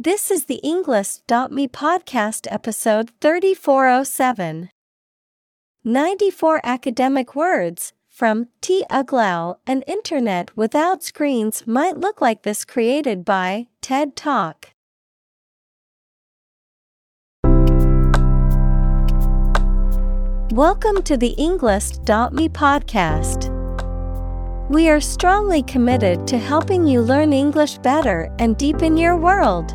This is the Englist.me podcast episode 3407. 94 academic words from Tea Uglow. An internet without screens might look like this created by TED Talk. Welcome to the Englist.me podcast. We are strongly committed to helping you learn English better and deepen your world.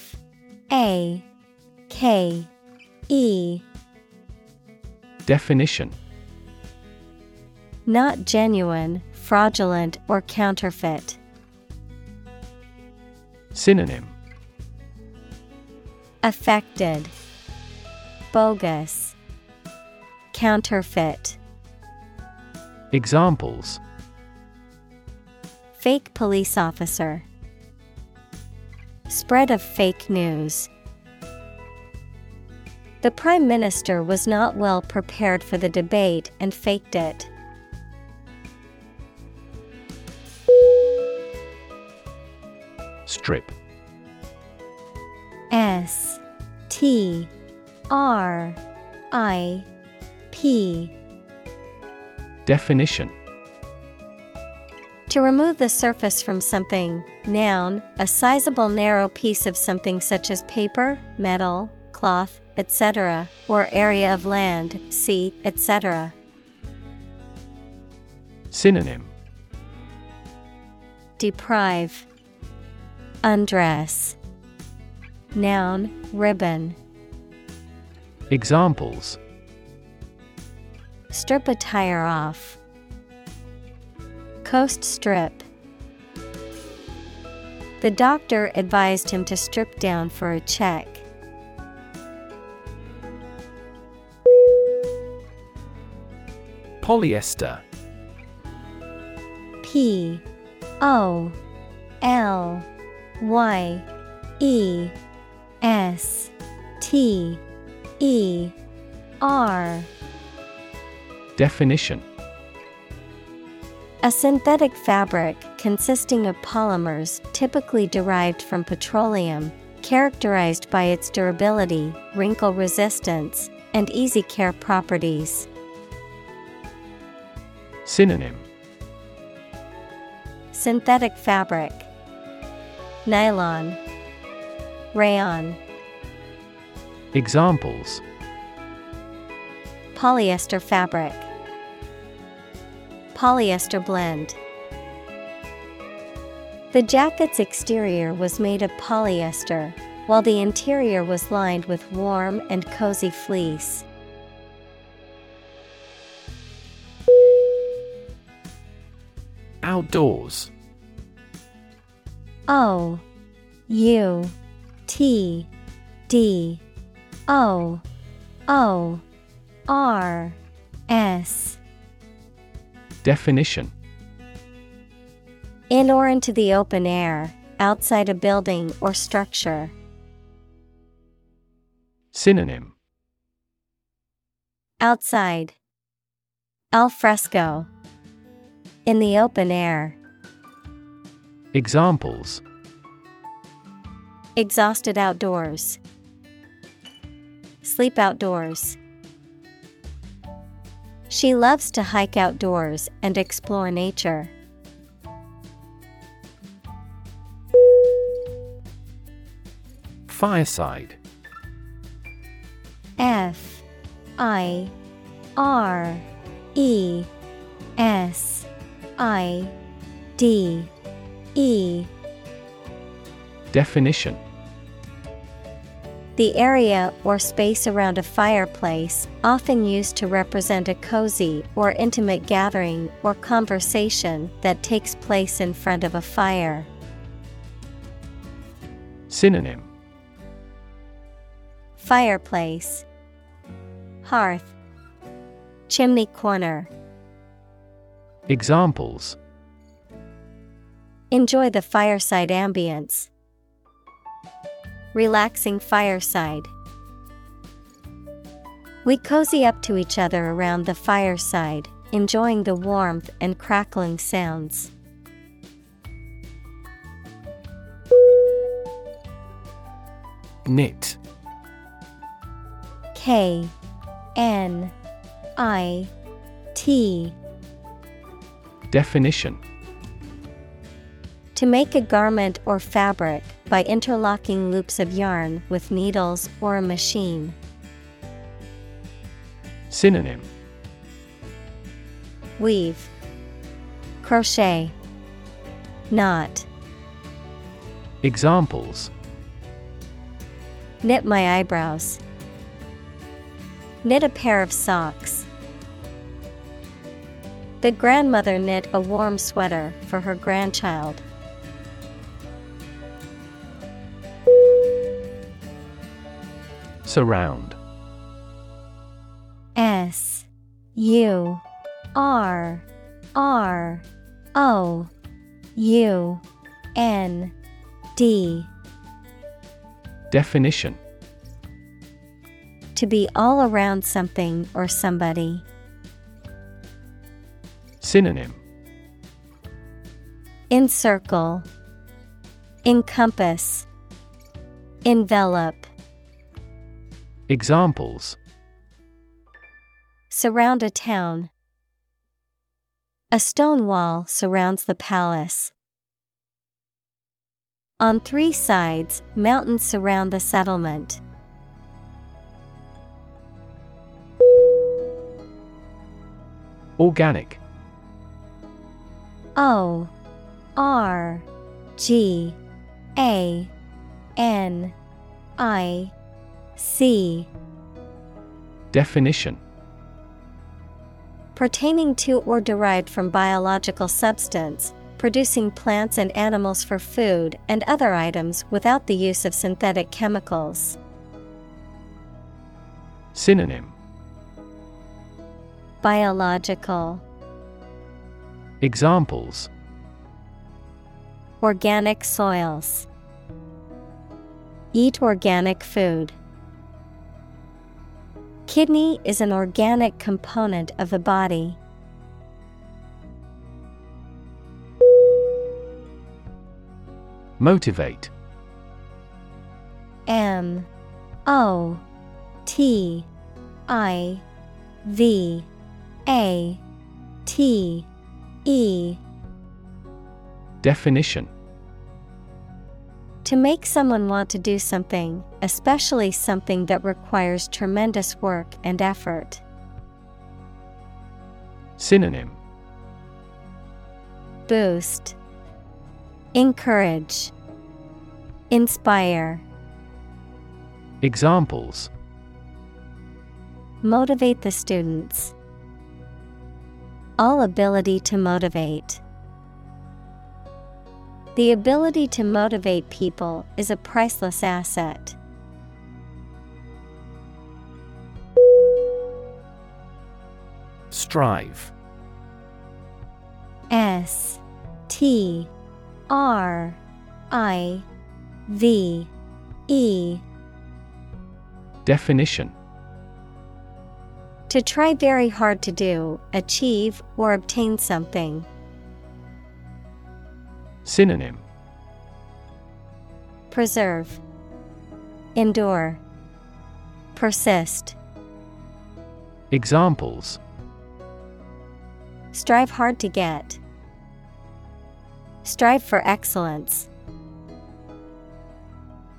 A K E Definition Not genuine, fraudulent, or counterfeit. Synonym Affected, bogus, counterfeit. Examples Fake police officer. Spread of fake news. The Prime Minister was not well prepared for the debate and faked it. Strip. S T R I P Definition To remove the surface from something, noun, a sizable narrow piece of something such as paper, metal, cloth, etc., or area of land, sea, etc. Synonym Deprive, undress. Noun, ribbon. Examples Strip a tire off. Coast strip. The doctor advised him to strip down for a check. Polyester. P O L Y E S T E R Definition A synthetic fabric consisting of polymers typically derived from petroleum, characterized by its durability, wrinkle resistance, and easy care properties. Synonym. Synthetic fabric, Nylon, Rayon, Examples. Polyester fabric, Polyester blend. The jacket's exterior was made of polyester, while the interior was lined with warm and cozy fleece. Outdoors. O U T D O O R S Definition In or into the open air, outside a building or structure. Synonym Outside. Al fresco. In the open air. Examples Exhausted outdoors. Sleep outdoors. She loves to hike outdoors and explore nature. Fireside. F I R E S I D E Definition The area or space around a fireplace, often used to represent a cozy or intimate gathering or conversation that takes place in front of a fire. Synonym. Fireplace. Hearth. Chimney corner. Examples. Enjoy the fireside ambience. Relaxing fireside. We cozy up to each other around the fireside, enjoying the warmth and crackling sounds. Knit K N I T Definition To make a garment or fabric by interlocking loops of yarn with needles or a machine. Synonym Weave, Crochet, Knot, Examples Knit my eyebrows. Knit a pair of socks. The grandmother knit a warm sweater for her grandchild. Surround. S U R R O U N D. Definition. To be all around something or somebody. Synonym. Encircle, Encompass, Envelop. Examples Surround a town. A stone wall surrounds the palace. On three sides, mountains surround the settlement. Organic O R G A N I C Definition Pertaining to or derived from biological substance, producing plants and animals for food and other items without the use of synthetic chemicals. Synonym Biological, Examples Organic soils. Eat organic food. Kidney is an organic component of the body. Motivate. M O T I V A T E. Definition To make someone want to do something, especially something that requires tremendous work and effort. Synonym Boost, Encourage, Inspire, Examples Motivate the students. All ability to motivate. The ability to motivate people is a priceless asset. Strive S T R I V E Definition To try very hard to do, achieve, or obtain something. Synonym Preserve, Endure, Persist. Examples Strive hard to get, Strive for excellence.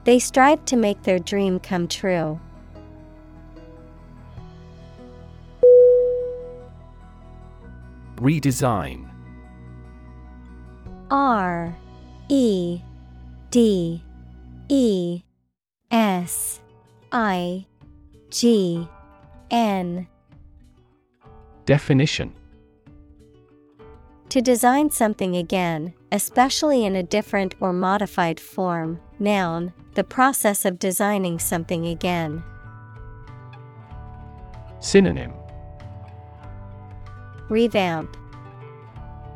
They strive to make their dream come true. Redesign R E D E S I G N Definition To design something again, especially in a different or modified form. Noun, the process of designing something again. Synonym Revamp,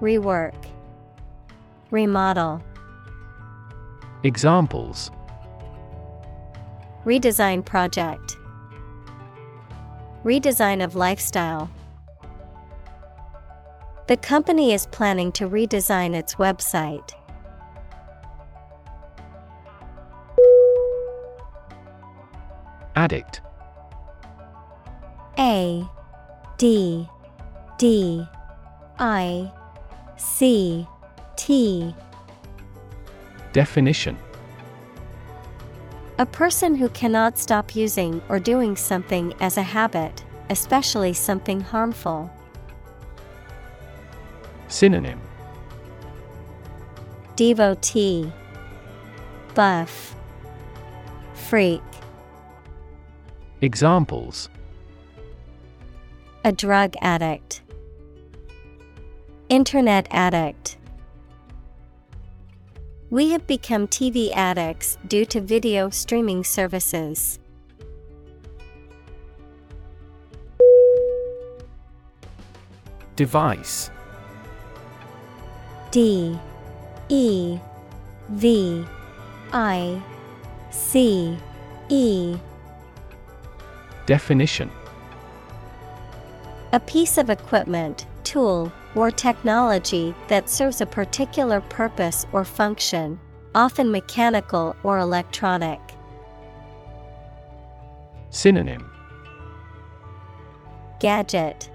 Rework, Remodel. Examples Redesign project, Redesign of lifestyle. The company is planning to redesign its website. Addict A D D I C T. Definition. A person who cannot stop using or doing something as a habit, especially something harmful. Synonym. Devotee. Buff. Freak. Examples. A drug addict. Internet addict We have become TV addicts due to video streaming services. Device. D E V I C E. Definition. A piece of equipment, tool, or technology that serves a particular purpose or function, often mechanical or electronic. Synonym. Gadget.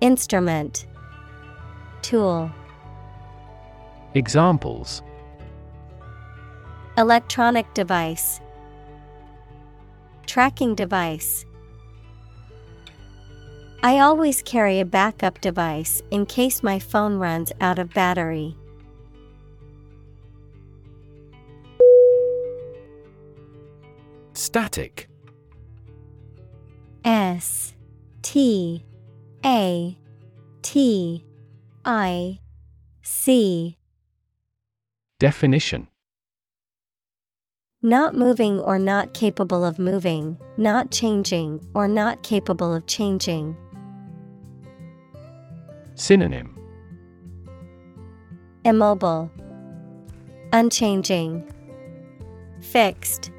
Instrument. Tool. Examples. Electronic device. Tracking device I always carry a backup device in case my phone runs out of battery. Static S T A T I C Definition Not moving or not capable of moving, not changing or not capable of changing. Synonym. Immobile, Unchanging, Fixed,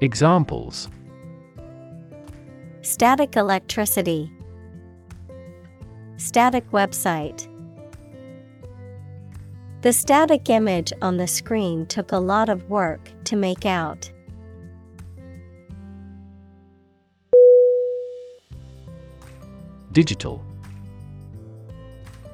Examples. Static electricity, Static website. The static image on the screen took a lot of work to make out. Digital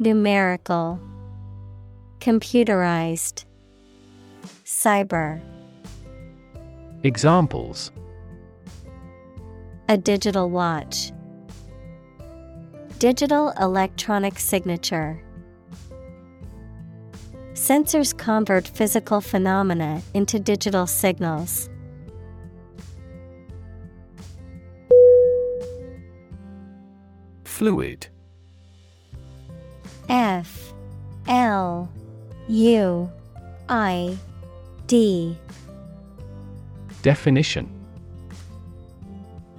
Numerical, Computerized, Cyber. Examples A digital watch. Digital electronic signature. Sensors convert physical phenomena into digital signals. Fluid F L U I D. Definition.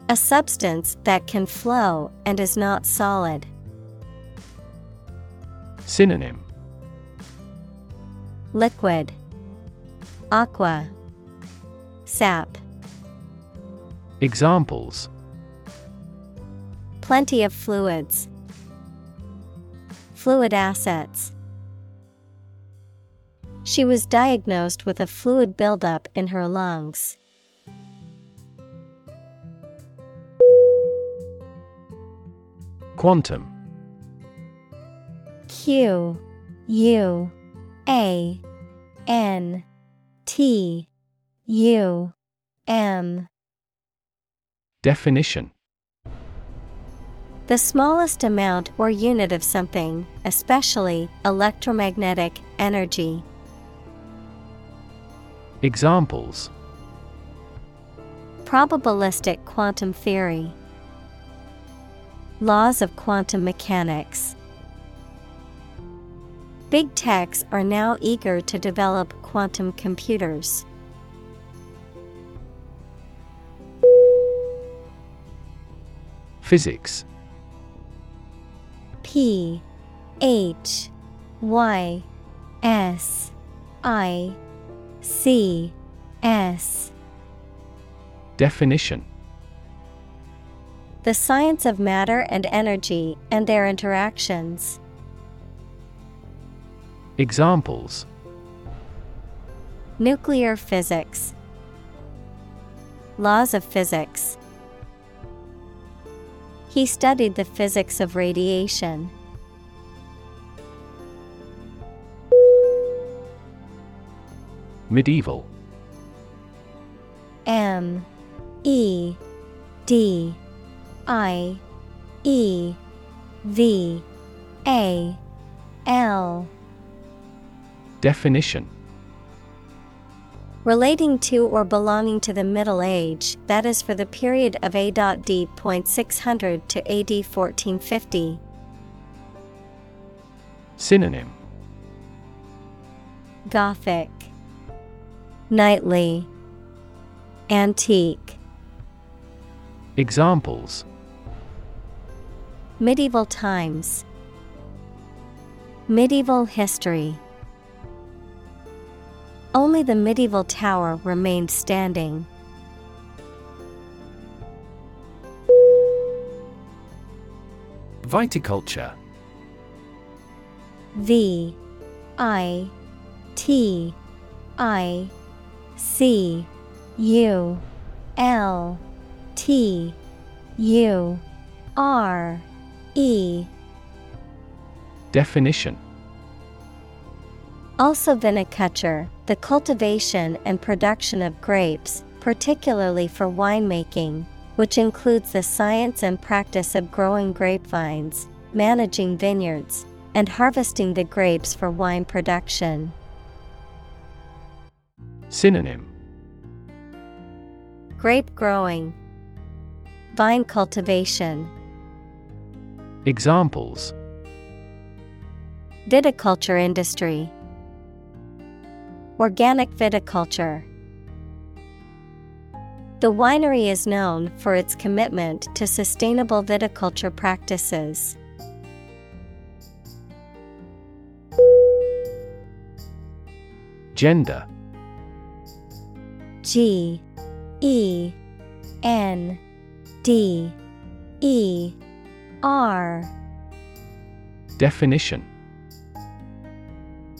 A substance that can flow and is not solid. Synonym. Liquid. Aqua. Sap. Examples. Plenty of fluids. Fluid assets. She was diagnosed with a fluid buildup in her lungs. Quantum Q U A N T U M Definition The smallest amount or unit of something, especially electromagnetic energy. Examples Probabilistic quantum theory, Laws of quantum mechanics. Big techs are now eager to develop quantum computers. Physics P H Y S I C S Definition The science of matter and energy and their interactions. Examples Nuclear physics, Laws of physics. He studied the physics of radiation. Medieval. M. E. D. I. E. V. A. L. Definition Relating to or belonging to the Middle Age, that is for the period of A.D. 600 to AD 1450. Synonym Gothic, Knightly, Antique, Examples Medieval times, Medieval history. Only the medieval tower remained standing. Viticulture. V I T I C U L T U R E. Definition Also viniculture, the cultivation and production of grapes, particularly for winemaking, which includes the science and practice of growing grapevines, managing vineyards, and harvesting the grapes for wine production. Synonym. Grape growing, Vine cultivation, Examples. Viticulture industry, Organic viticulture. The winery is known for its commitment to sustainable viticulture practices. Gender G E N D E R Definition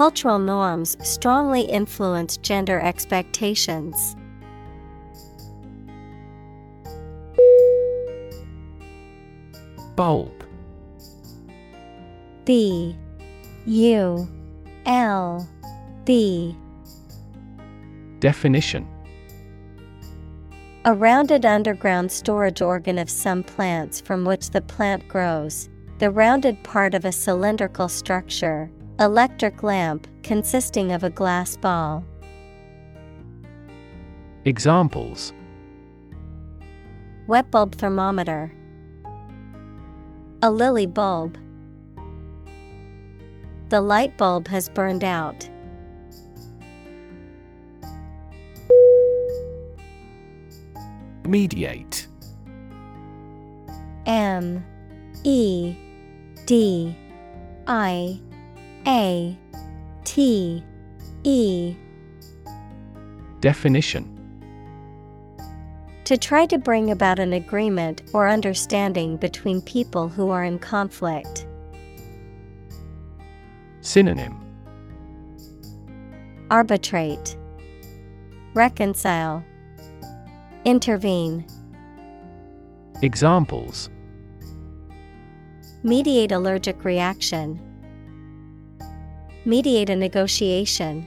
Cultural norms strongly influence gender expectations. Bulb. B. U. L. B. Definition. A rounded underground storage organ of some plants from which the plant grows, the rounded part of a cylindrical structure, electric lamp consisting of a glass ball. Examples Wet bulb thermometer, a lily bulb. The light bulb has burned out. Mediate. M E D I A T E Definition To try to bring about an agreement or understanding between people who are in conflict. Synonym Arbitrate, Reconcile, Intervene. Examples Mediate allergic reaction. Mediate a negotiation.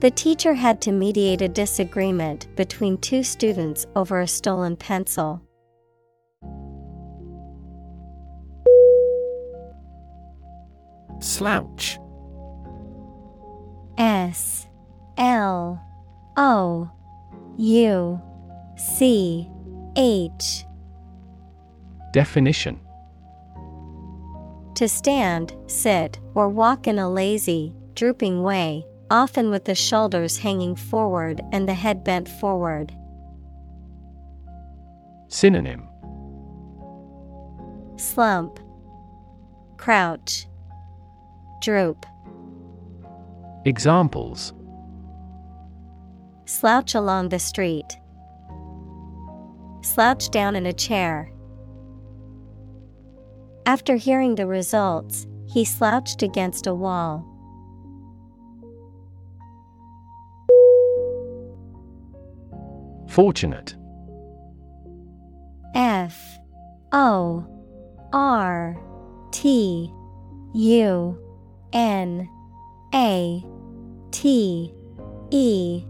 The teacher had to mediate a disagreement between two students over a stolen pencil. Slouch. S L O U C H Definition To stand, sit, or walk in a lazy, drooping way, often with the shoulders hanging forward and the head bent forward. Synonym Slump, Crouch, Droop. Examples Slouch along the street. Slouch down in a chair. After hearing the results, he slouched against a wall. Fortunate. F O R T U N A T E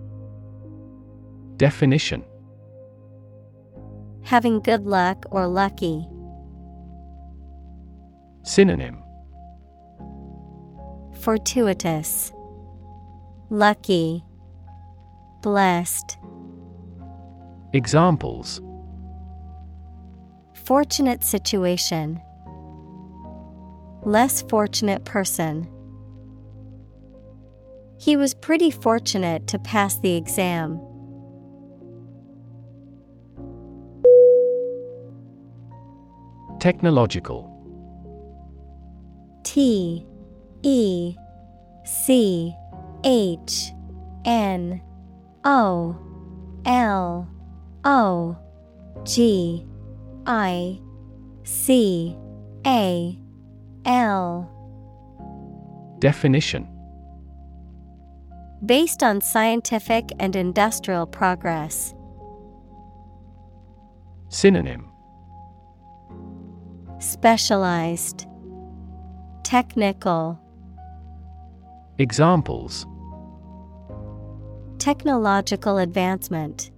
Definition Having good luck or lucky. Synonym Fortuitous, Lucky, Blessed. Examples Fortunate situation. Less fortunate person. He was pretty fortunate to pass the exam. Technological. T E C H N O L O G I C A L. Definition. Based on scientific and industrial progress. Synonym. Specialized Technical. Examples. Technological advancement.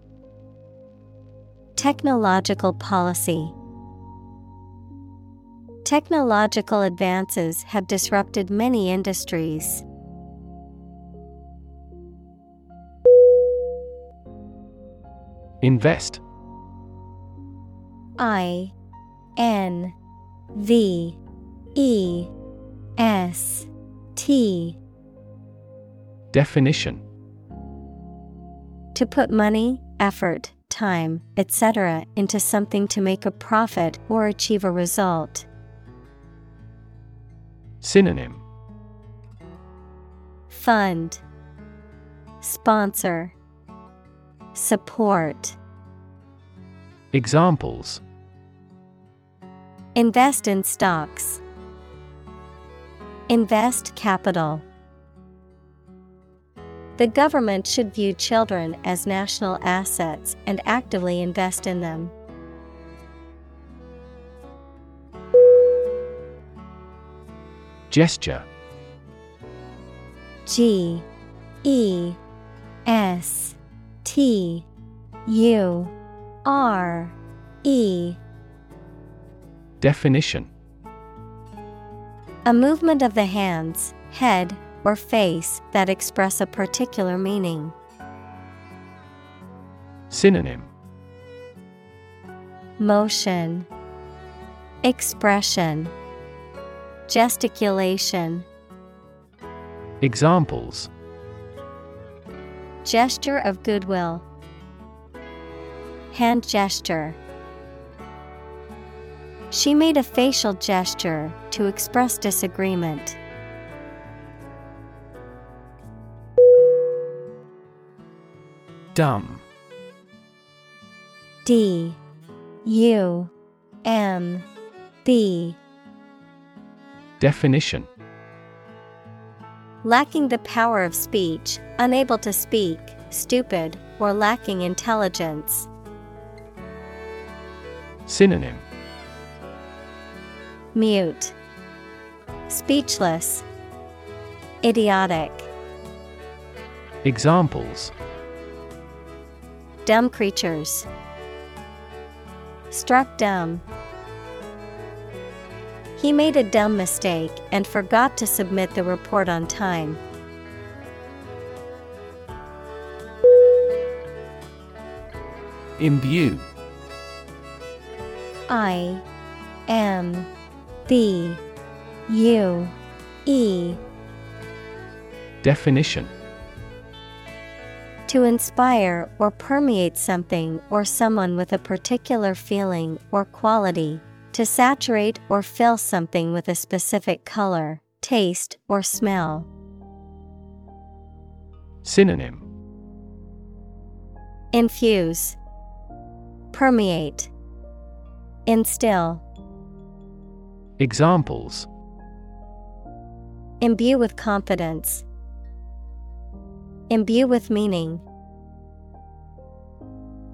Technological policy. Technological advances have disrupted many industries. Invest. I N V E S T Definition To put money, effort, time, etc., into something to make a profit or achieve a result. Synonym Fund Sponsor Support Examples Invest in stocks. Invest capital. The government should view children as national assets and actively invest in them. Gesture G E S T U R E Definition A movement of the hands, head, or face that express a particular meaning. Synonym. Motion, Expression, Gesticulation, Examples. Gesture of goodwill, hand gesture. She made a facial gesture to express disagreement. Dumb. D U M B Definition Lacking the power of speech, unable to speak, stupid, or lacking intelligence. Synonym Mute, Speechless, Idiotic. Examples Dumb creatures. Struck dumb. He made a dumb mistake and forgot to submit the report on time. Imbue I M B U E. Definition. To inspire or permeate something or someone with a particular feeling or quality, to saturate or fill something with a specific color, taste, or smell. Synonym. Infuse, Permeate, Instill, Examples Imbue with confidence, Imbue with meaning.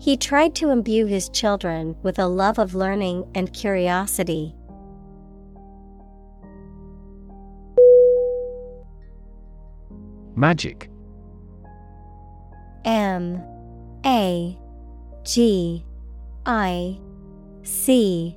He tried to imbue his children with a love of learning and curiosity. Magic M A G I C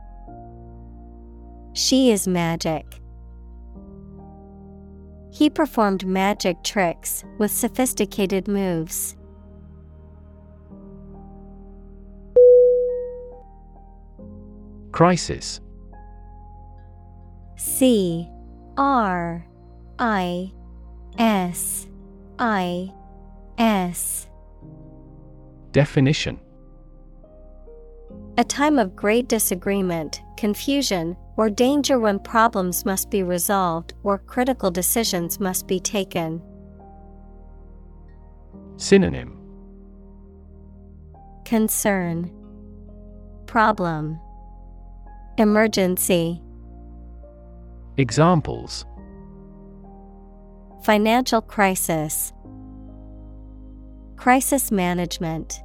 She is magic. He performed magic tricks with sophisticated moves. Crisis C R I S I S Definition A time of great disagreement, confusion, or danger when problems must be resolved or critical decisions must be taken. Synonym. Concern, Problem, Emergency, Examples. Financial crisis, Crisis management.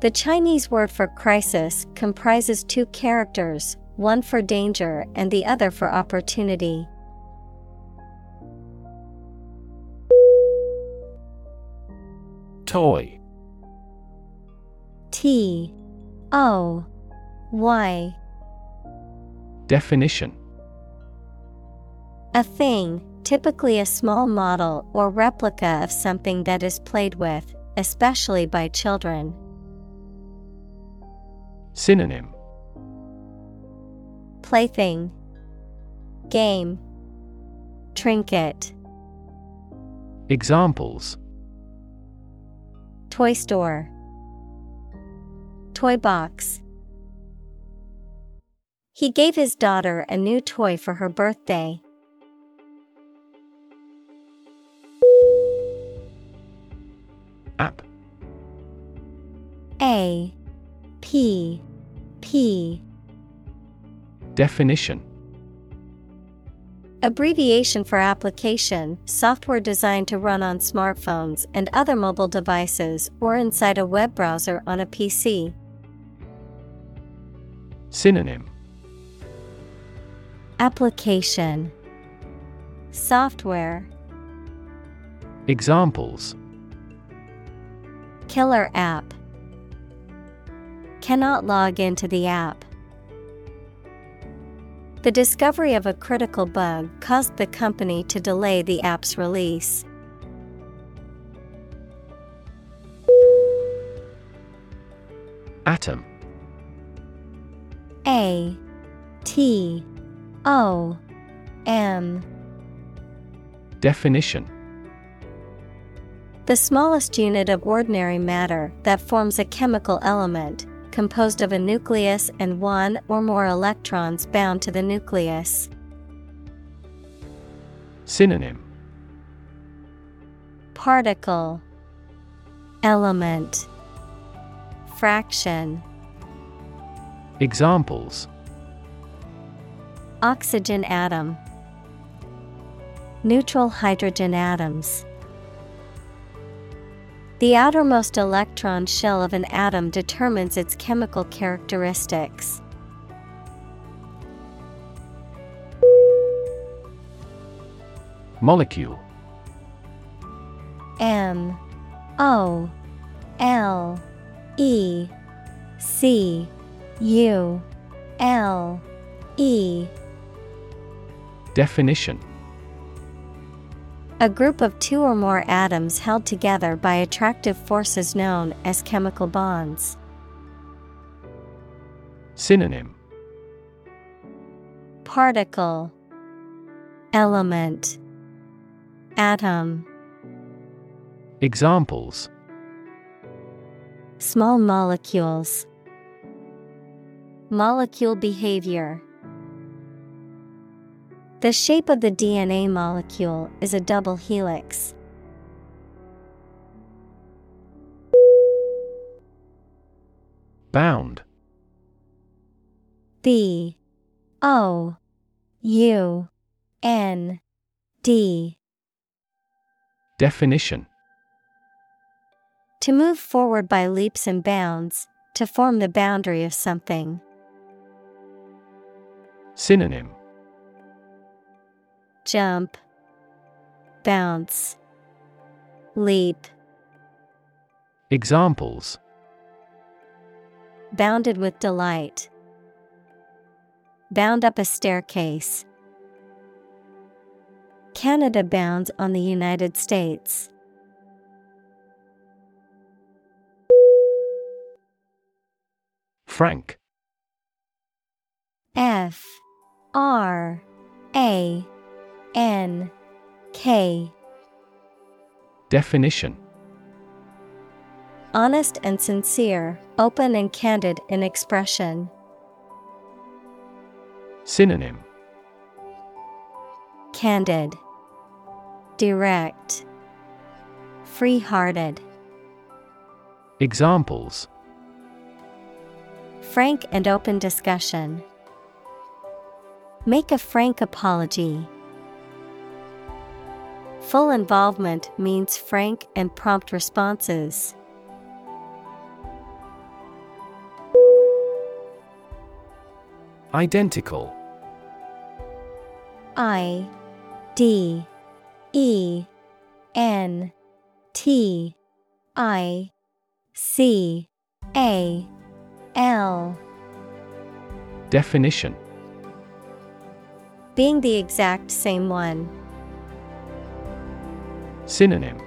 The Chinese word for crisis comprises two characters, one for danger and the other for opportunity. Toy. T. O. Y. Definition. A thing, typically a small model or replica of something that is played with, especially by children. Synonym. Plaything, Game, Trinket, Examples. Toy store, Toy box. He gave his daughter a new toy for her birthday. App. A P P. Definition. Abbreviation for application, software designed to run on smartphones and other mobile devices or inside a web browser on a PC. Synonym. Application. Software. Examples. Killer app Cannot log into the app. The discovery of a critical bug caused the company to delay the app's release. Atom. A. T. O. M. Definition. The smallest unit of ordinary matter that forms a chemical element, composed of a nucleus and one or more electrons bound to the nucleus. Synonym. Particle. Element. Fraction. Examples. Oxygen atom. Neutral hydrogen atoms the outermost electron shell of an atom determines its chemical characteristics. Molecule. M O L E C U L E. Definition A group of two or more atoms held together by attractive forces known as chemical bonds. Synonym. Particle. Element. Atom. Examples. Small molecules. Molecule behavior The shape of the DNA molecule is a double helix. Bound. B. O. U. N. D. Definition. To move forward by leaps and bounds, to form the boundary of something. Synonym Jump, bounce, leap. Examples Bounded with delight. Bound up a staircase. Canada bounds on the United States. Frank F R A N K Definition Honest and sincere, open and candid in expression. Synonym Candid, Direct, Free hearted. Examples Frank and open discussion. Make a frank apology. Full involvement means frank and prompt responses. Identical I D E N T I C A L Definition Being the exact same one. Synonym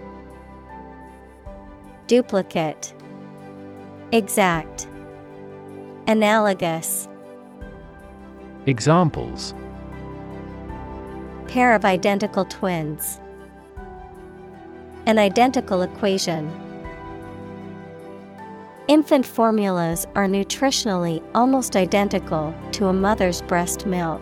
Duplicate Exact Analogous Examples Pair of identical twins. An identical equation. Infant formulas are nutritionally almost identical to a mother's breast milk.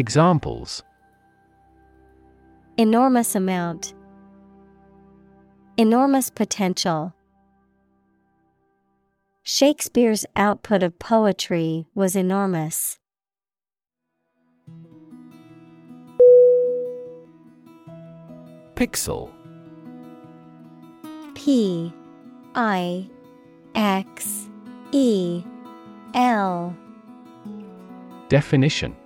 Examples. Enormous amount, Enormous potential. Shakespeare's output of poetry was enormous. Pixel. P I X E L. Definition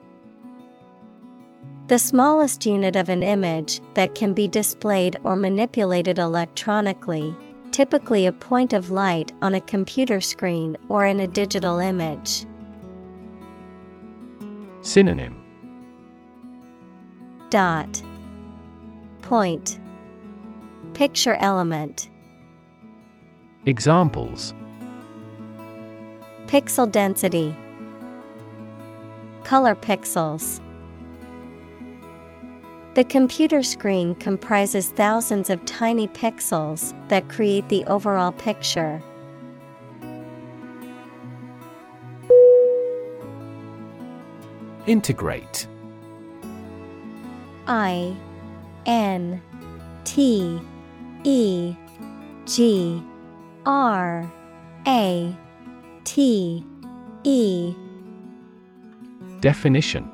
The smallest unit of an image that can be displayed or manipulated electronically, typically a point of light on a computer screen or in a digital image. Synonym. Dot. Point. Picture element. Examples. Pixel density. Color pixels The computer screen comprises thousands of tiny pixels that create the overall picture. Integrate. I N T E G R A T E. Definition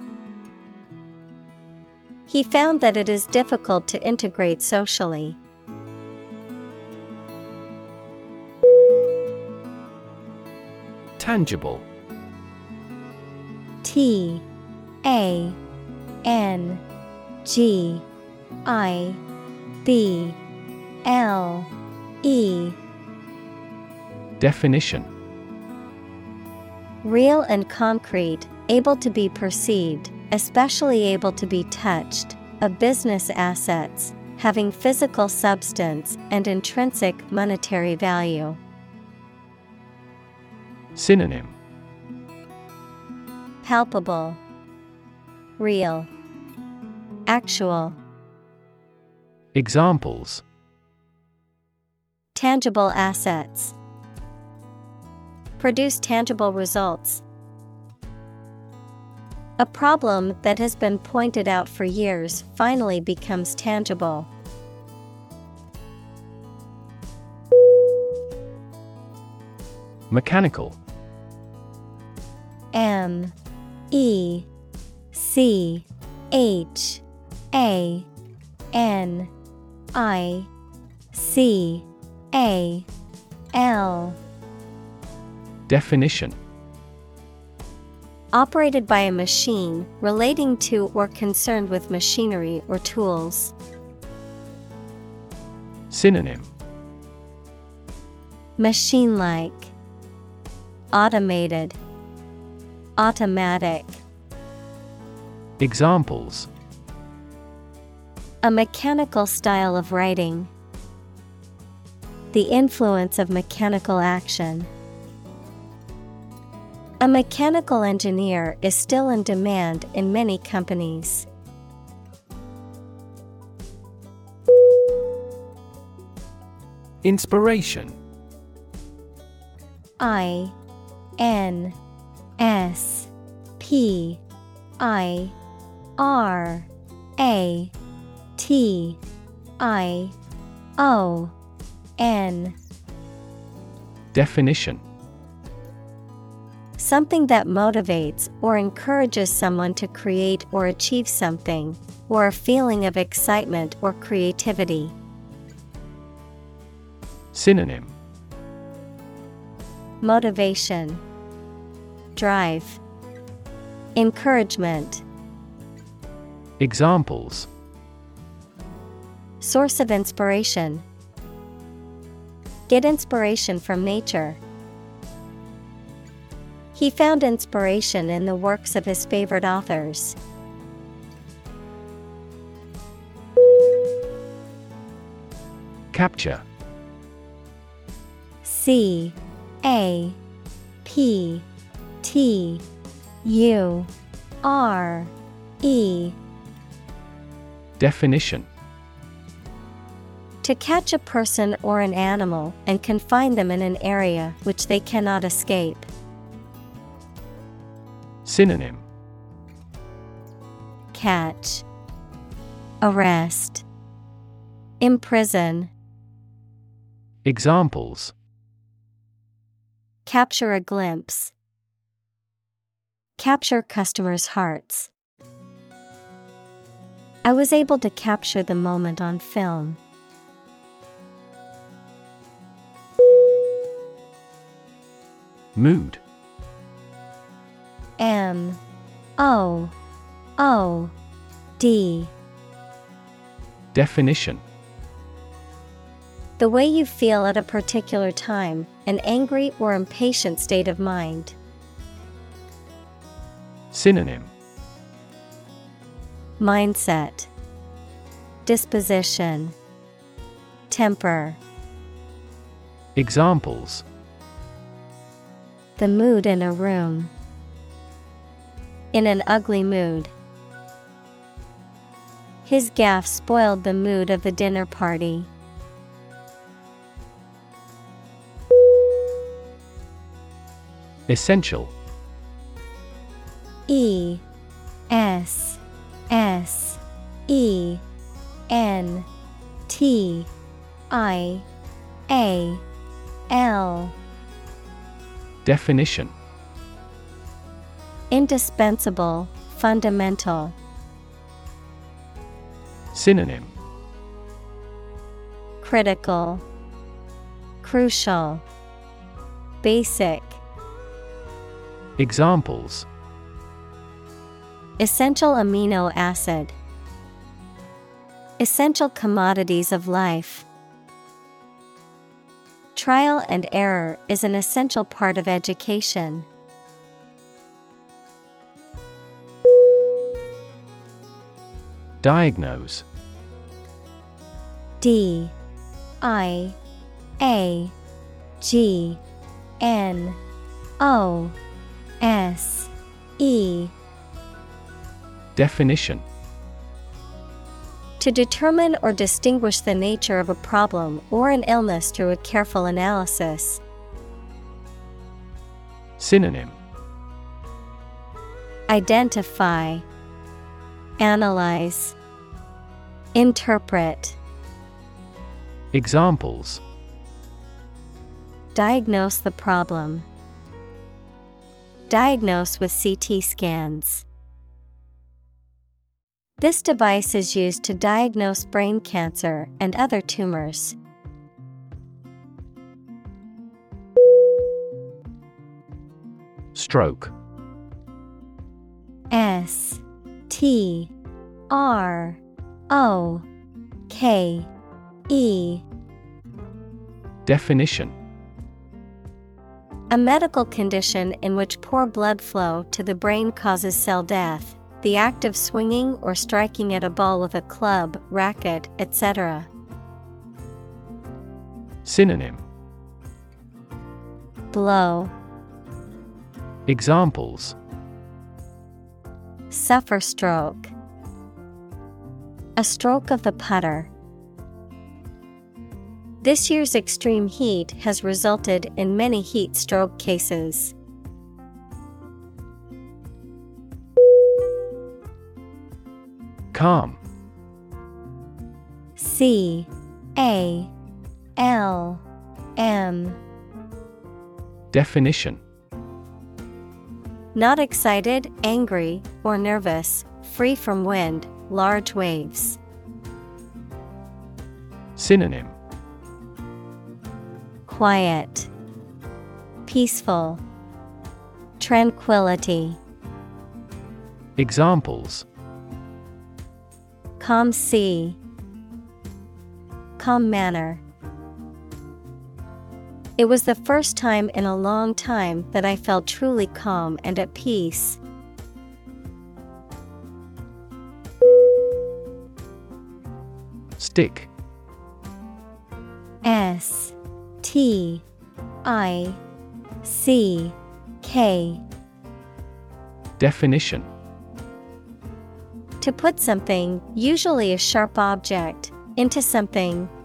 He found that it is difficult to integrate socially. Tangible. T A N G I B L E. Definition. Real and concrete, able to be perceived, especially able to be touched, of business assets, having physical substance and intrinsic monetary value. Synonym Palpable, Real, Actual. Examples Tangible assets. Produce tangible results. A problem that has been pointed out for years finally becomes tangible. Mechanical. M E C H A N I C A L. Definition Operated by a machine, relating to or concerned with machinery or tools. Synonym Machine like, Automated, Automatic. Examples A mechanical style of writing. The influence of mechanical action. A mechanical engineer is still in demand in many companies. Inspiration. I N S P I R A T I O N. Definition Something that motivates or encourages someone to create or achieve something, or a feeling of excitement or creativity. Synonym Motivation, Drive, Encouragement. Examples Source of inspiration. Get inspiration from nature. He found inspiration in the works of his favorite authors. Capture C A P T U R E Definition To catch a person or an animal and confine them in an area which they cannot escape. Synonym Catch Arrest Imprison Examples Capture a glimpse. Capture customers' hearts. I was able to capture the moment on film. Mood M O O D. Definition. The way you feel at a particular time, an angry or impatient state of mind. Synonym. Mindset. Disposition. Temper. Examples. The mood in a room. In an ugly mood. His gaffe spoiled the mood of the dinner party. Essential E S S E N T I A L Definition Indispensable, fundamental. Synonym Critical, Crucial, Basic. Examples Essential amino acid. Essential commodities of life. Trial and error is an essential part of education. Diagnose. D I A G N O S E. Definition. To determine or distinguish the nature of a problem or an illness through a careful analysis. Synonym. Identify, Analyze, Interpret. Examples Diagnose the problem. Diagnose with CT scans. This device is used to diagnose brain cancer and other tumors. Stroke S T R O K E. Definition. A medical condition in which poor blood flow to the brain causes cell death, the act of swinging or striking at a ball with a club, racket, etc. Synonym. Blow, Examples suffer stroke. A stroke of the putter. This year's extreme heat has resulted in many heat stroke cases. Calm C A L M Definition Not excited, angry, or nervous, free from wind, large waves. Synonym Quiet, Peaceful, Tranquility. Examples Calm sea, Calm manner. It was the first time in a long time that I felt truly calm and at peace. Stick. S T I C K Definition To put something, usually a sharp object, into something,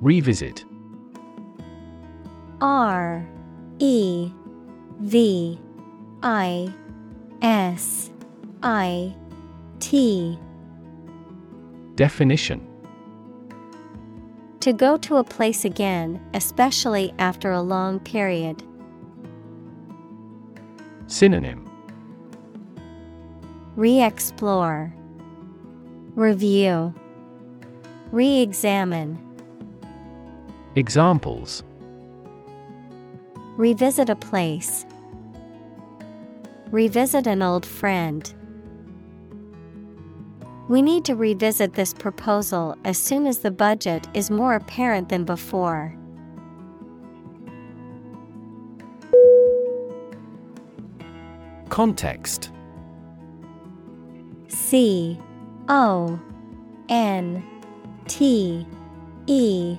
Revisit. R E V I S I T. Definition. To go to a place again, especially after a long period. Synonym. Re explore, Review, Re examine. Examples Revisit a place. Revisit an old friend. We need to revisit this proposal as soon as the budget is more apparent than before. Context C O N T E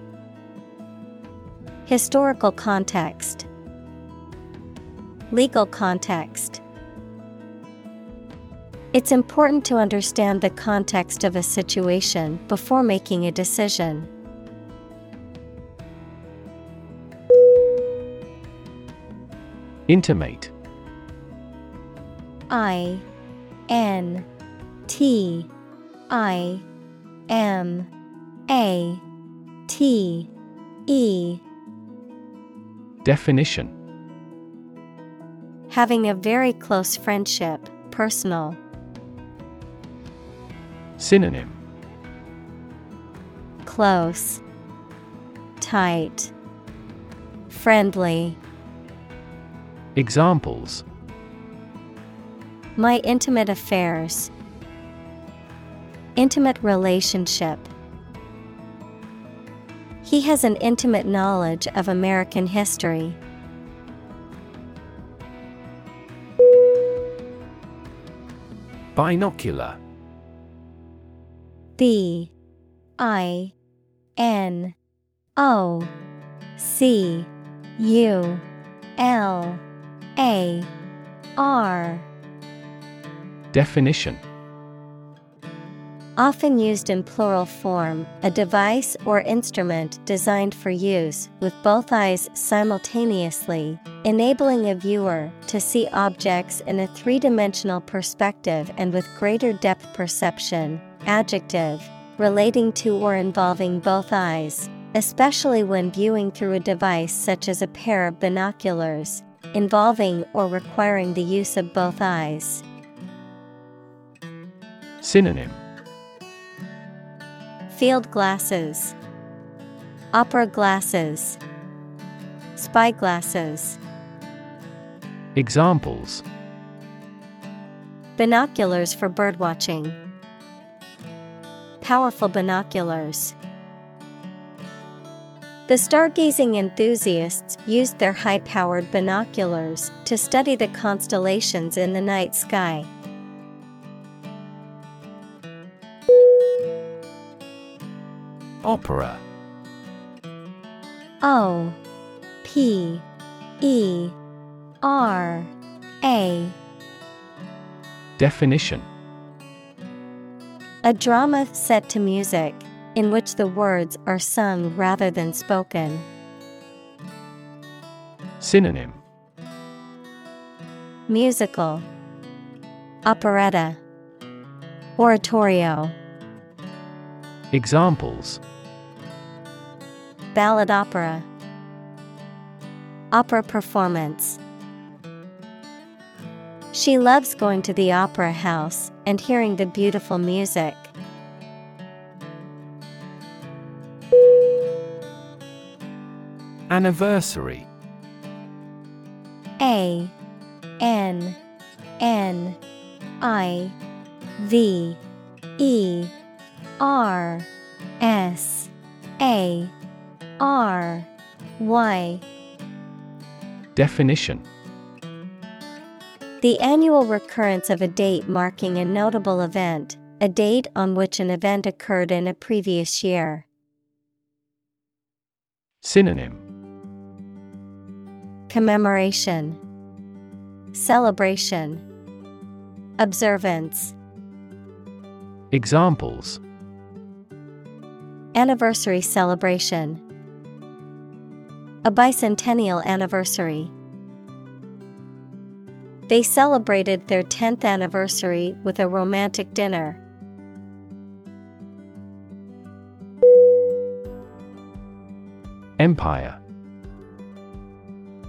Historical context. Legal context. It's important to understand the context of a situation before making a decision. Intimate. I N T I M A T E Definition Having a very close friendship, personal. Synonym Close, Tight, Friendly. Examples My intimate affairs. Intimate relationship. He has an intimate knowledge of American history. Binocular. B I N O C U L A R. Definition Often used in plural form, a device or instrument designed for use with both eyes simultaneously, enabling a viewer to see objects in a three dimensional perspective and with greater depth perception. Adjective, relating to or involving both eyes, especially when viewing through a device such as a pair of binoculars, involving or requiring the use of both eyes. Synonym Field glasses, opera glasses, spy glasses. Examples Binoculars for birdwatching. Powerful binoculars. The stargazing enthusiasts used their high powered binoculars to study the constellations in the night sky. Opera. O P E R A. Definition. A drama set to music, in which the words are sung rather than spoken. Synonym. Musical. Operetta. Oratorio. Examples Ballad opera. Opera performance. She loves going to the opera house and hearing the beautiful music. Anniversary. A N N I V E R S A R Y. Definition. The annual recurrence of a date marking a notable event, a date on which an event occurred in a previous year. Synonym. Commemoration. Celebration. Observance. Examples. Anniversary celebration A bicentennial anniversary. They celebrated their 10th anniversary with a romantic dinner. Empire.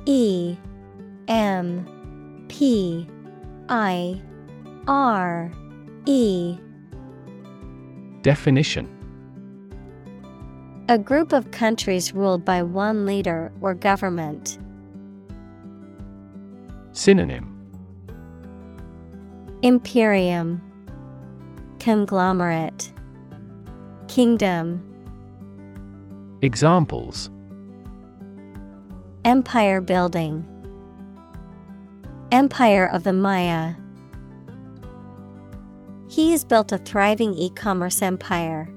E M P I R E. Definition A group of countries ruled by one leader or government. Synonym. Imperium. Conglomerate. Kingdom. Examples. Empire building. Empire of the Maya. He has built a thriving e-commerce empire.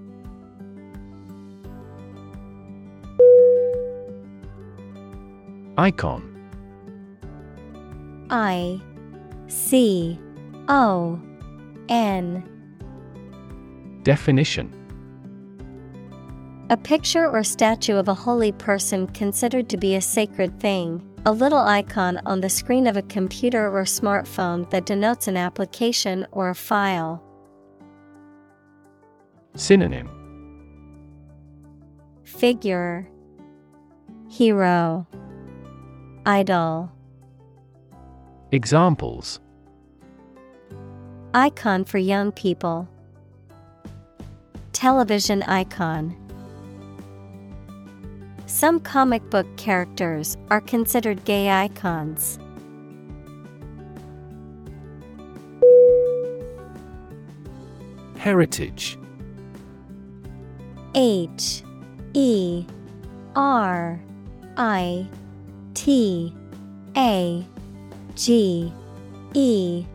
Icon. I C O N. Definition. A picture or statue of a holy person considered to be a sacred thing, a little icon on the screen of a computer or smartphone that denotes an application or a file. Synonym. Figure. Hero Idol Examples Icon for young people. Television icon. Some comic book characters are considered gay icons. Heritage H E R I T A G E.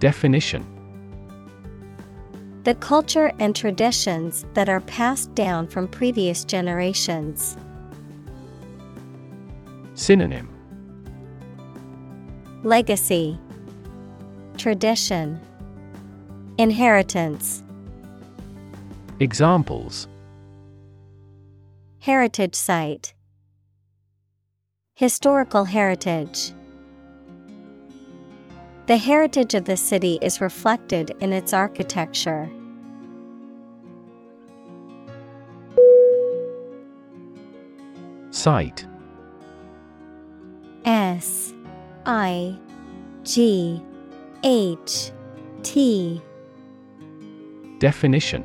Definition. The culture and traditions that are passed down from previous generations. Synonym. Legacy. Tradition. Inheritance. Examples. Heritage Site Historical Heritage The heritage of the city is reflected in its architecture. Sight S I G H T Definition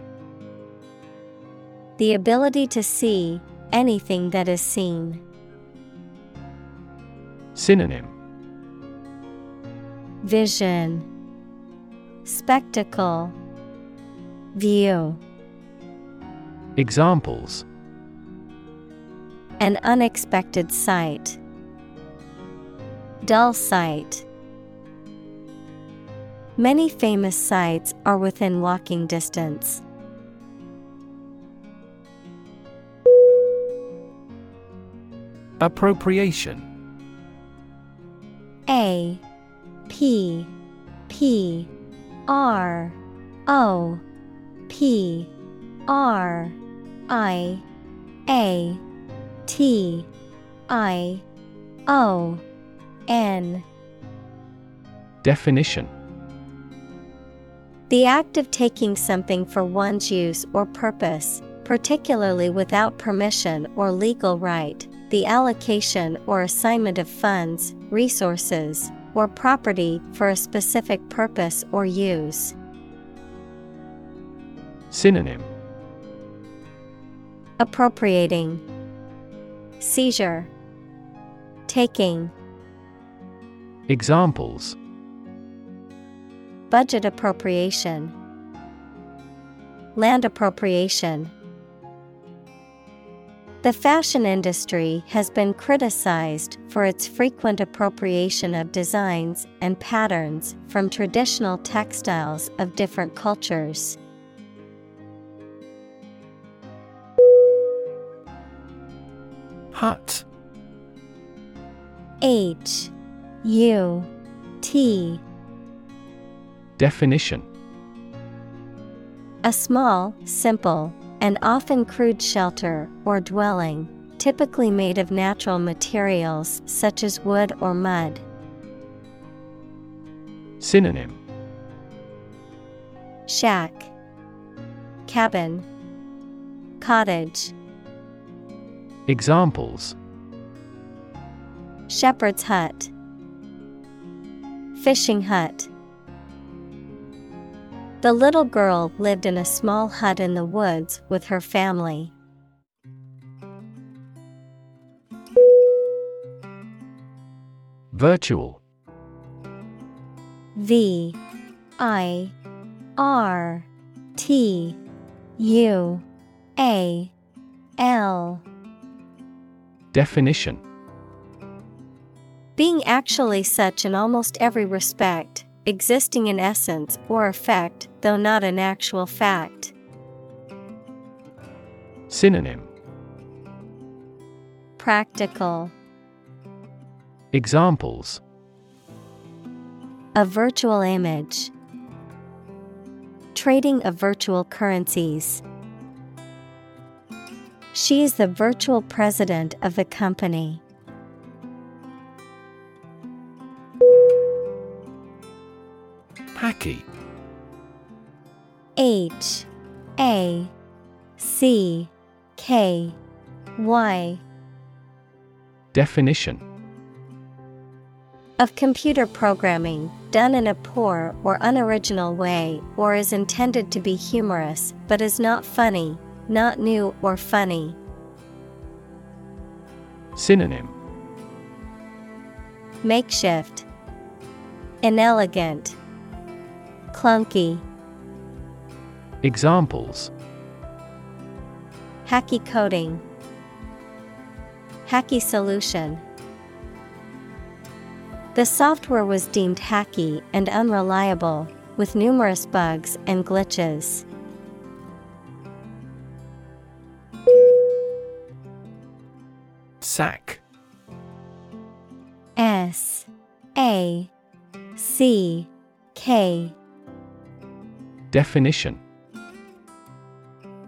The ability to see anything that is seen. Synonym Vision Spectacle View Examples An unexpected sight. Dull sight. Many famous sites are within walking distance. Appropriation A P P R O P R I A T I O N. Definition. The act of taking something for one's use or purpose, particularly without permission or legal right, the allocation or assignment of funds, resources, or property for a specific purpose or use. Synonym. Appropriating. Seizure. Taking. Examples. Budget appropriation. Land appropriation The fashion industry has been criticized for its frequent appropriation of designs and patterns from traditional textiles of different cultures. Hut H. U. T. Definition. A small, simple, and often crude shelter or dwelling, typically made of natural materials such as wood or mud. Synonym. Shack, Cabin, Cottage, Examples. Shepherd's Hut, Fishing Hut. The little girl lived in a small hut in the woods with her family. Virtual. V I R T U A L. Definition. Being actually such in almost every respect, existing in essence or effect, though not an actual fact. Synonym Practical. Examples A virtual image. Trading of virtual currencies. She is the virtual president of the company. Hacky H A C K Y. Definition. Of computer programming done in a poor or unoriginal way or is intended to be humorous but is not funny, not new or funny. Synonym. Makeshift, inelegant, clunky, Examples hacky coding, hacky solution. The software was deemed hacky and unreliable, with numerous bugs and glitches. Sack S A C K Definition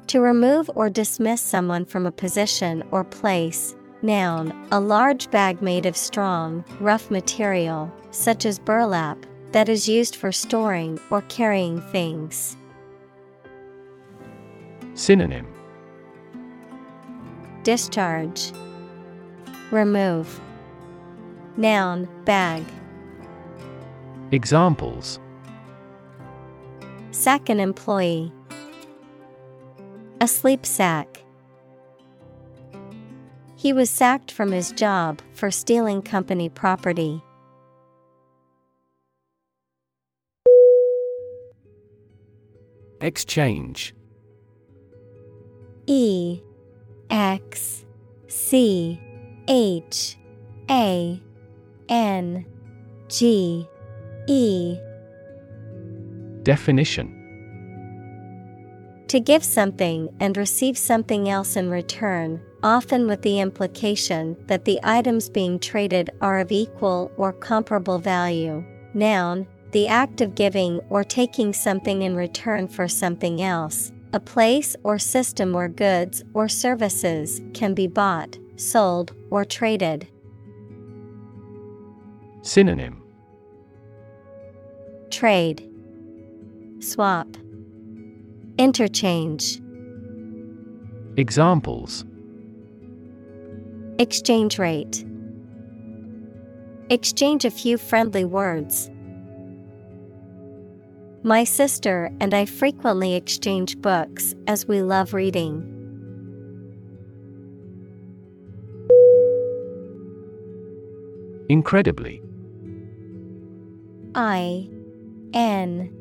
To remove or dismiss someone from a position or place. Noun, a large bag made of strong, rough material, such as burlap, that is used for storing or carrying things. Synonym Discharge, Remove. Noun, bag. Examples Sack an employee. A sleep sack. He was sacked from his job for stealing company property. Exchange. E. X. C. H. A. N. G. E Definition To give something and receive something else in return, often with the implication that the items being traded are of equal or comparable value. Noun, the act of giving or taking something in return for something else, a place or system where goods or services can be bought, sold, or traded. Synonym Trade, Swap, Interchange. Examples Exchange rate. Exchange a few friendly words. My sister and I frequently exchange books as we love reading. Incredibly. I N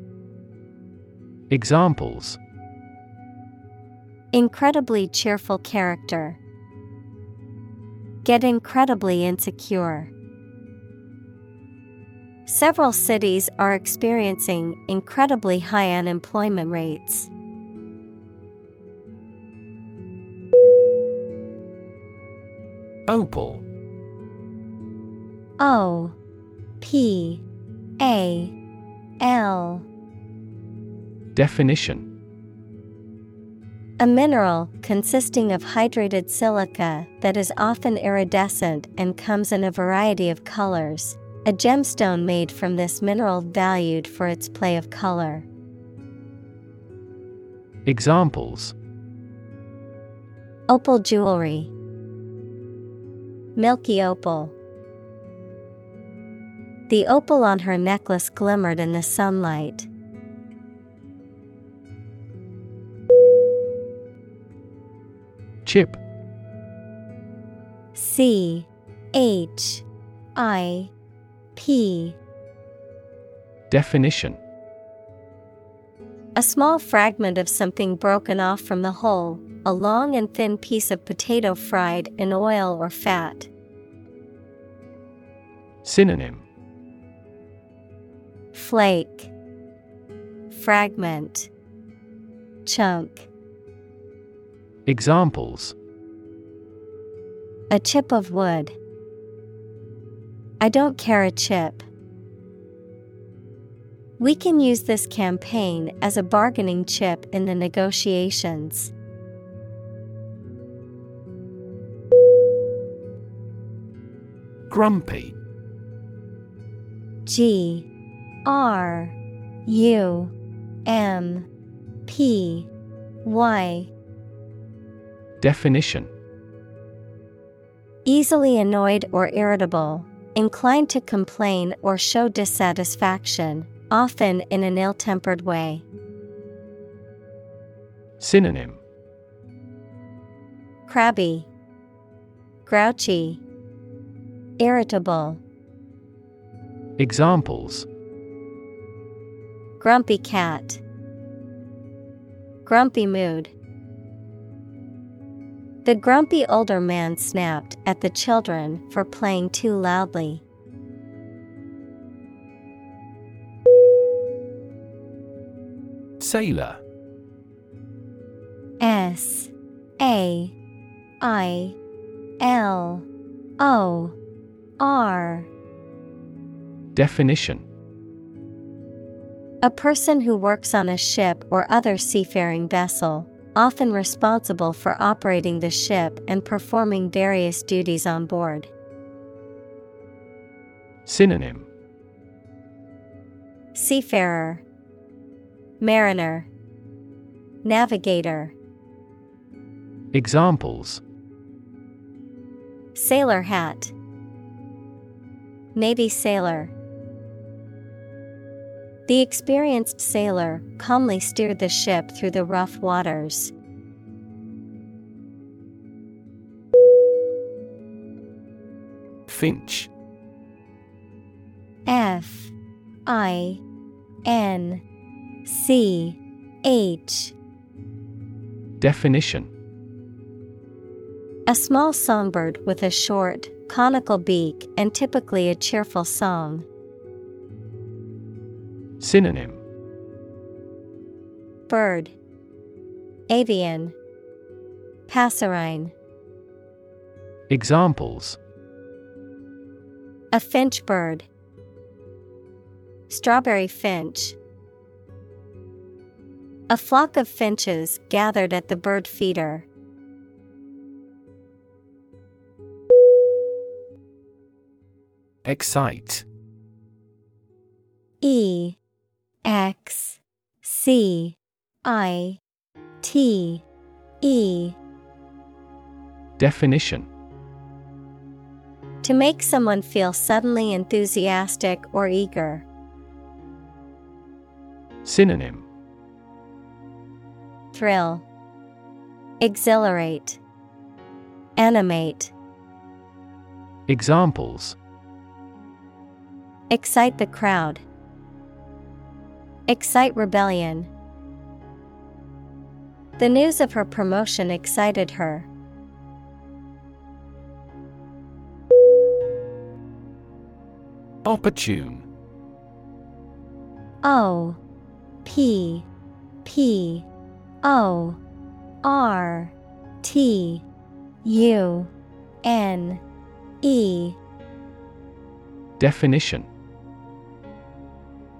Examples Incredibly cheerful character. Get incredibly insecure. Several cities are experiencing incredibly high unemployment rates. Opal O P A L Definition A mineral consisting of hydrated silica that is often iridescent and comes in a variety of colors. A gemstone made from this mineral valued for its play of color. Examples Opal jewelry. Milky opal. The opal on her necklace glimmered in the sunlight. Chip. C H I P. Definition. A small fragment of something broken off from the whole, a long and thin piece of potato fried in oil or fat. Synonym. Flake, Fragment, Chunk. Examples A chip of wood. I don't care a chip. We can use this campaign as a bargaining chip in the negotiations. Grumpy G R U M P Y Definition. Easily annoyed or irritable, inclined to complain or show dissatisfaction, often in an ill tempered way. Synonym. Crabby, Grouchy, Irritable, Examples. Grumpy cat, Grumpy mood. The grumpy older man snapped at the children for playing too loudly. Sailor. S A I L O R. Definition. A person who works on a ship or other seafaring vessel, often responsible for operating the ship and performing various duties on board. Synonym. Seafarer, Mariner, Navigator, Examples. Sailor hat, Navy sailor. The experienced sailor calmly steered the ship through the rough waters. Finch F I N C H Definition A small songbird with a short, conical beak and typically a cheerful song. Synonym. Bird. Avian. Passerine. Examples. A finch bird. Strawberry finch. A flock of finches gathered at the bird feeder. Excite. E X C I T E. Definition. To make someone feel suddenly enthusiastic or eager. Synonym. Thrill. Exhilarate. Animate. Examples. Excite the crowd. Excite rebellion. The news of her promotion excited her. Opportune. O P P O R T U N E Definition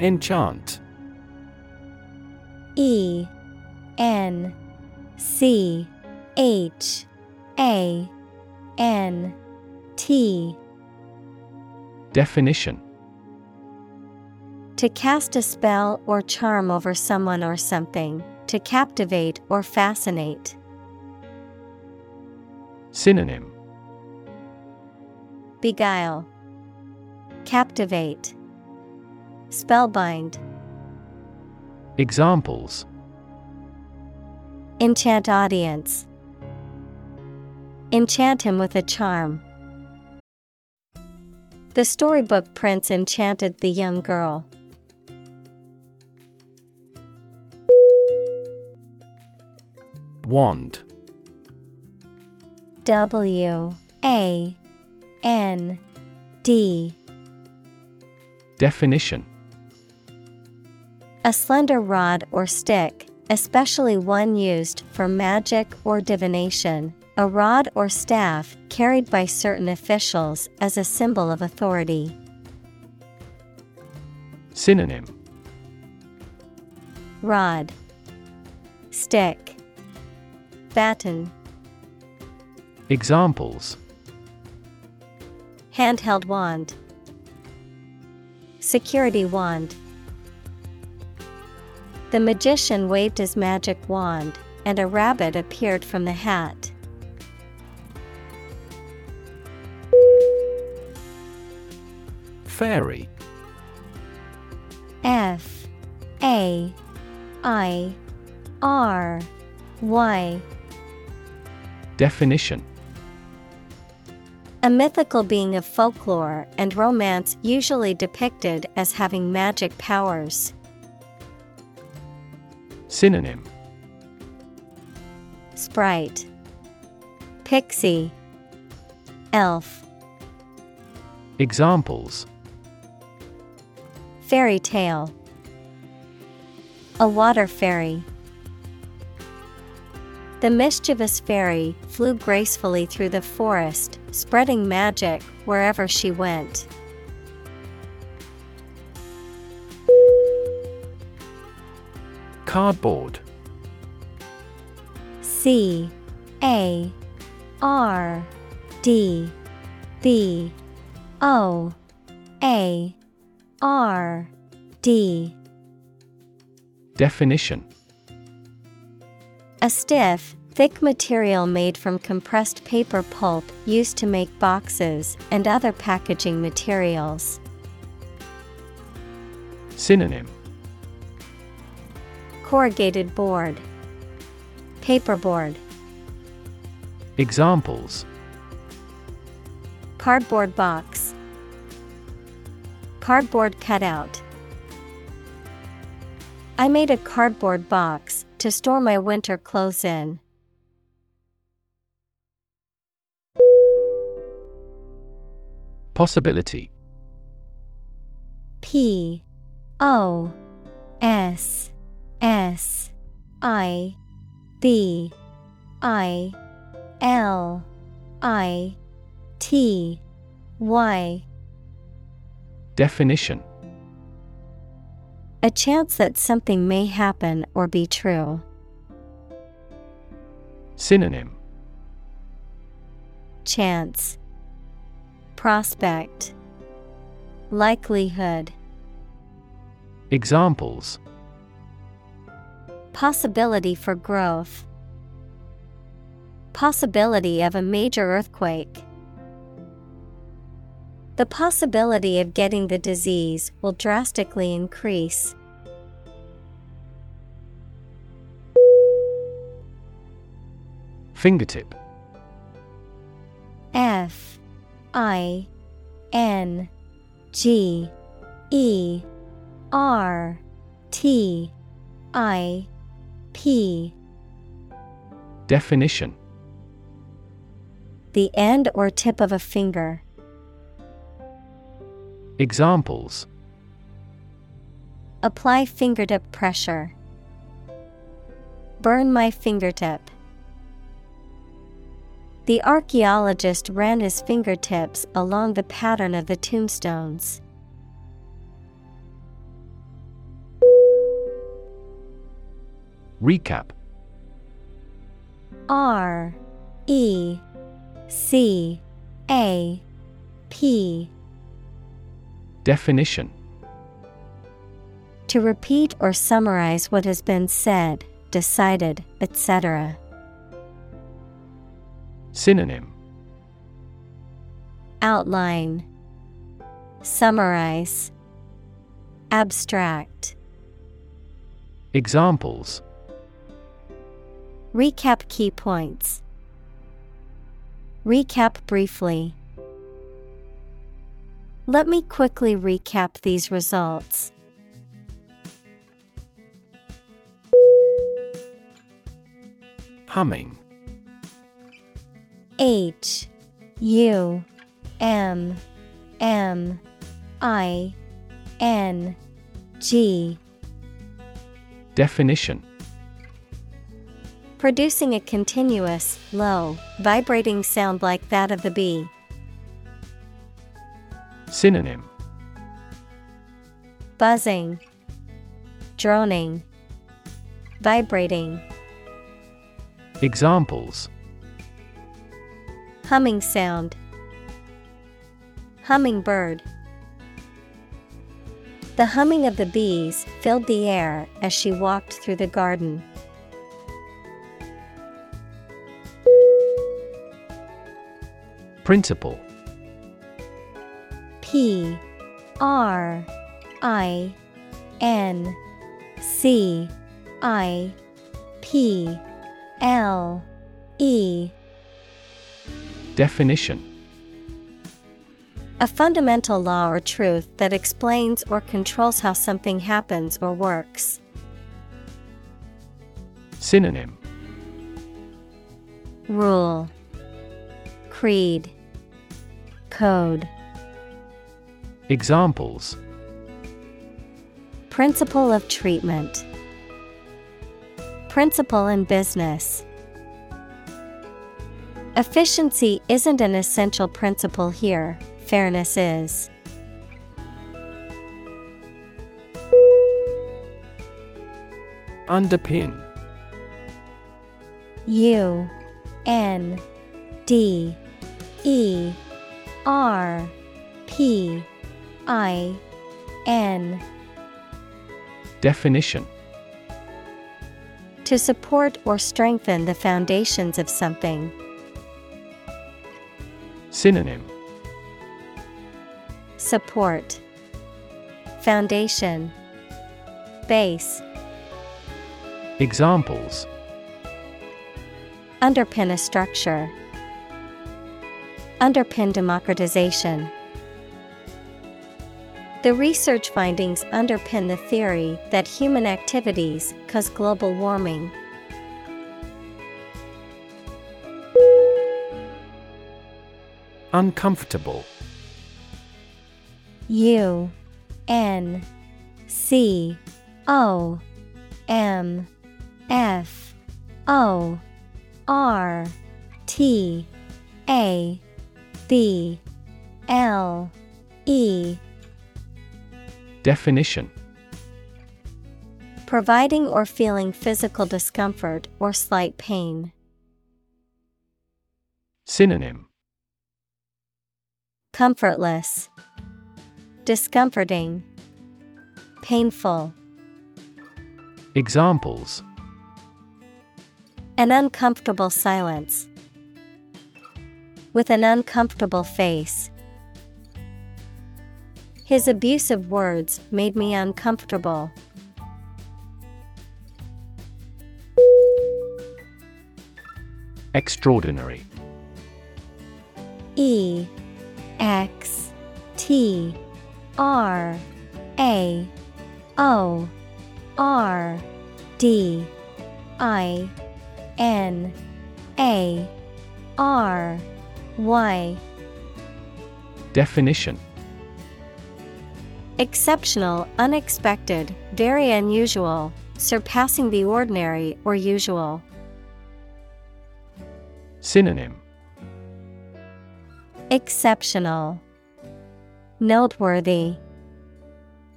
Enchant. E N C H A N T. Definition. To cast a spell or charm over someone or something, to captivate or fascinate. Synonym. Beguile, Captivate, Spellbind, Examples Enchant audience. Enchant him with a charm. The storybook prince enchanted the young girl. Wand. W A N D Definition A slender rod or stick, especially one used for magic or divination, a rod or staff carried by certain officials as a symbol of authority. Synonym. Rod, Stick, Baton, Examples. Handheld wand, Security wand. The magician waved his magic wand, and a rabbit appeared from the hat. Fairy. F A I R Y. Definition A mythical being of folklore and romance usually depicted as having magic powers. Synonym. Sprite, Pixie, Elf, Examples. Fairy tale, A water fairy. The mischievous fairy flew gracefully through the forest, spreading magic wherever she went. Cardboard. C A R D B O A R D Definition A stiff, thick material made from compressed paper pulp used to make boxes and other packaging materials. Synonym Corrugated board, Paperboard, Examples Cardboard box, Cardboard cutout. I made a cardboard box to store my winter clothes in. Possibility P O S S I B I L I T Y. Definition. A chance that something may happen or be true. Synonym. Chance. Prospect. Likelihood. Examples Possibility for growth. Possibility of a major earthquake. The possibility of getting the disease will drastically increase. Fingertip F I N G E R T I P Definition The end or tip of a finger. Examples Apply fingertip pressure. Burn my fingertip. The archaeologist ran his fingertips along the pattern of the tombstones. Recap. R E C A P. Definition. To repeat or summarize what has been said, decided, etc. Synonym. Outline. Summarize. Abstract. Examples Recap key points. Recap briefly. Let me quickly recap these results. Humming H U M M I N G Definition Producing a continuous, low, vibrating sound like that of the bee. Synonym Buzzing, droning, vibrating. Examples Humming sound. Hummingbird. The humming of the bees filled the air as she walked through the garden. Principle. P R I N C I P L E. Definition. A fundamental law or truth that explains or controls how something happens or works. Synonym. Rule. Creed Code. Examples. Principle of treatment. Principle in business. Efficiency isn't an essential principle here, fairness is. Underpin. U N D E R P I N. Definition. To support or strengthen the foundations of something. Synonym. Support. Foundation. Base. Examples. Underpin a structure. Underpin democratization. The research findings underpin the theory that human activities cause global warming. Uncomfortable U N C O M F O R T A B L E Definition Providing or feeling physical discomfort or slight pain. Synonym Comfortless, Discomforting, Painful. Examples An uncomfortable silence. With an uncomfortable face. His abusive words made me uncomfortable. Extraordinary E X T R A O R D I N A R Y Definition. Exceptional, unexpected, very unusual, surpassing the ordinary or usual. Synonym. Exceptional, Noteworthy,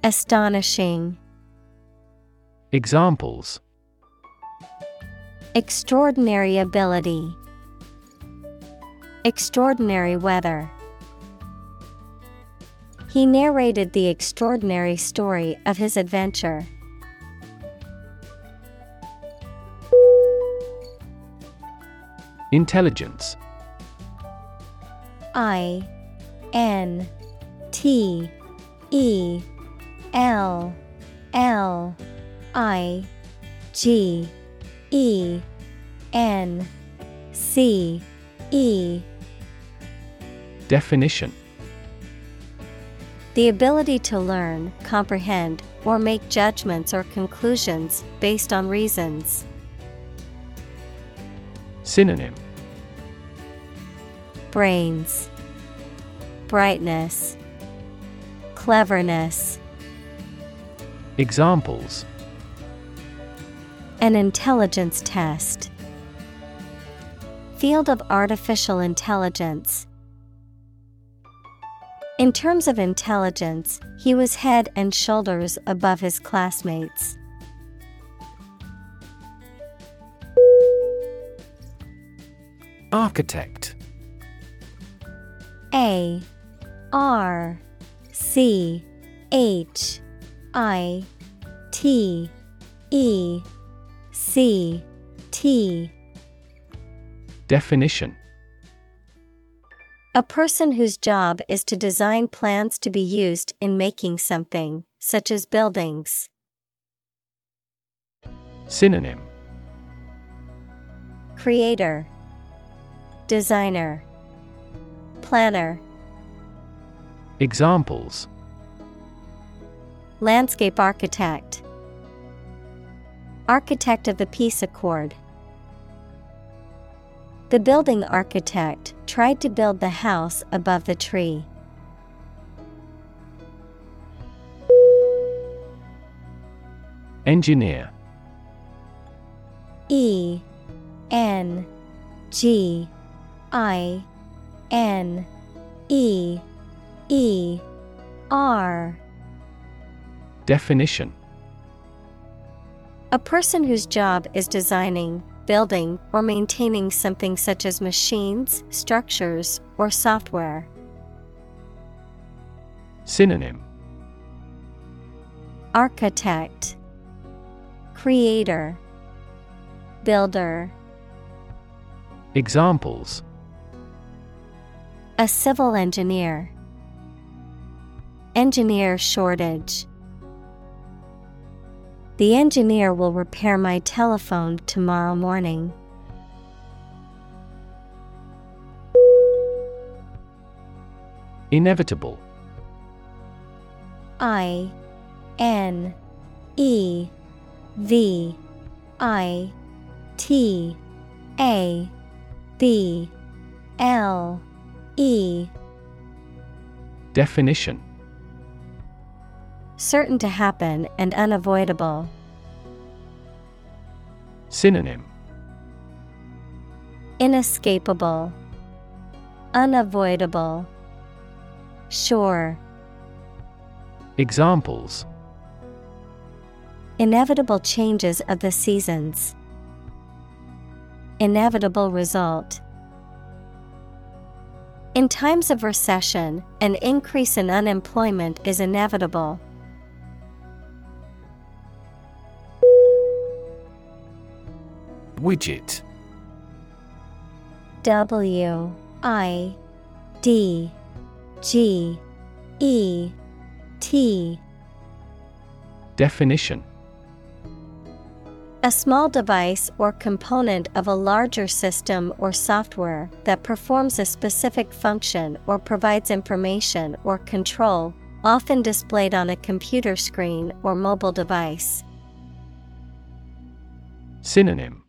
Astonishing, Examples. Extraordinary ability, Extraordinary weather. He narrated the extraordinary story of his adventure. Intelligence I N T E L L I G E N C E Definition The ability to learn, comprehend, or make judgments or conclusions based on reasons. Synonym Brains, Brightness, Cleverness. Examples An intelligence test. Field of artificial intelligence. In terms of intelligence, he was head and shoulders above his classmates. Architect. A R C H I T E C T. Definition A person whose job is to design plans to be used in making something, such as buildings. Synonym. Creator, Designer, Planner, Examples. Landscape Architect, Architect of the Peace Accord. The building architect tried to build the house above the tree. Engineer. E N G I N E E R. Definition. A person whose job is designing, building, or maintaining something such as machines, structures, or software. Synonym Architect, Creator, Builder. Examples A civil engineer, Engineer shortage. The engineer will repair my telephone tomorrow morning. Inevitable. I N E V I T A B L E. Definition Certain to happen and unavoidable. Synonym Inescapable, Unavoidable, Sure. Examples Inevitable changes of the seasons. Inevitable result. In times of recession, an increase in unemployment is inevitable. Widget. W I D G E T. Definition. A small device or component of a larger system or software that performs a specific function or provides information or control, often displayed on a computer screen or mobile device. Synonym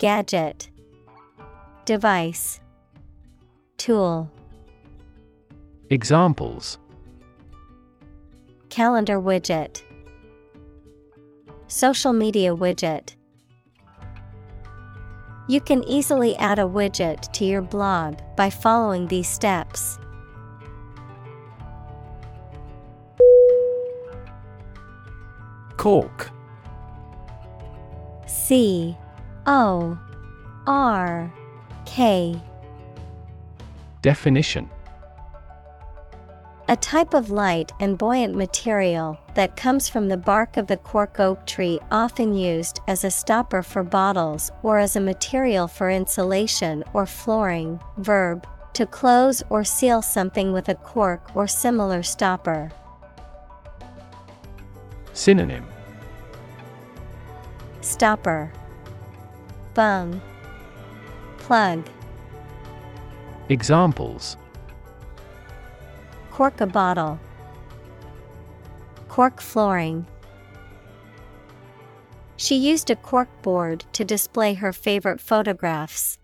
Gadget. Device. Tool. Examples. Calendar widget. Social media widget. You can easily add a widget to your blog by following these steps. Cork. C O R K Definition A type of light and buoyant material that comes from the bark of the cork oak tree, often used as a stopper for bottles or as a material for insulation or flooring. Verb to close or seal something with a cork or similar stopper. Synonym Stopper Bung Plug Examples Cork a bottle. Cork flooring. She used a cork board to display her favorite photographs.